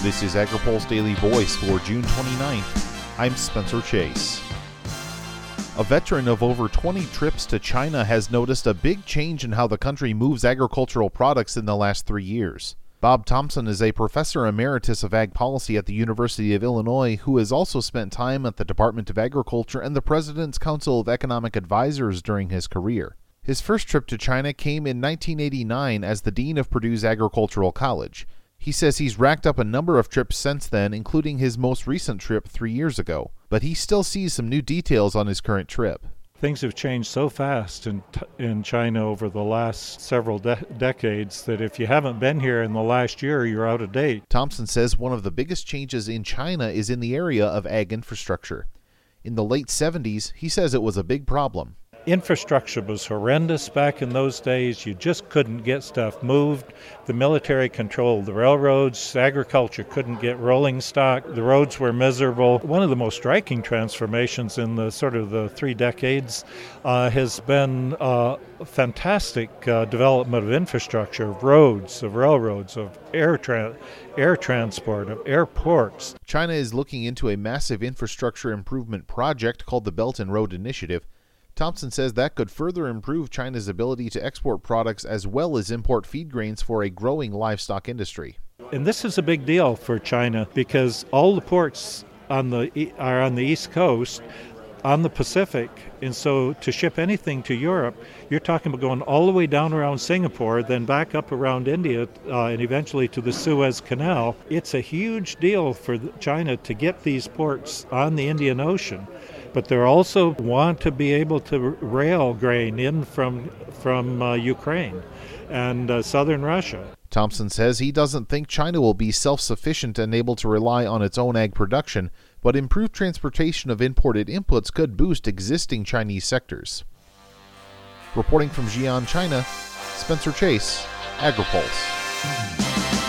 This is AgriPulse Daily Voice for June 29th. I'm Spencer Chase. A veteran of over 20 trips to China has noticed a big change in how the country moves agricultural products in the last three years. Bob Thompson is a professor emeritus of ag policy at the University of Illinois who has also spent time at the Department of Agriculture and the President's Council of Economic Advisers during his career. His first trip to China came in 1989 as the dean of Purdue's Agricultural College. He says he's racked up a number of trips since then, including his most recent trip three years ago, but he still sees some new details on his current trip. Things have changed so fast in, in China over the last several de- decades that if you haven't been here in the last year, you're out of date. Thompson says one of the biggest changes in China is in the area of ag infrastructure. In the late 70s, he says it was a big problem infrastructure was horrendous back in those days. You just couldn't get stuff moved. The military controlled the railroads. Agriculture couldn't get rolling stock. The roads were miserable. One of the most striking transformations in the sort of the three decades uh, has been uh, fantastic uh, development of infrastructure, of roads, of railroads, of air, tra- air transport, of airports. China is looking into a massive infrastructure improvement project called the Belt and Road Initiative. Thompson says that could further improve China's ability to export products as well as import feed grains for a growing livestock industry. And this is a big deal for China because all the ports on the are on the east coast on the Pacific. And so to ship anything to Europe, you're talking about going all the way down around Singapore, then back up around India, uh, and eventually to the Suez Canal. It's a huge deal for China to get these ports on the Indian Ocean but they also want to be able to rail grain in from from uh, Ukraine and uh, southern Russia. Thompson says he doesn't think China will be self sufficient and able to rely on its own ag production, but improved transportation of imported inputs could boost existing Chinese sectors. Reporting from Xi'an, China, Spencer Chase, AgriPulse.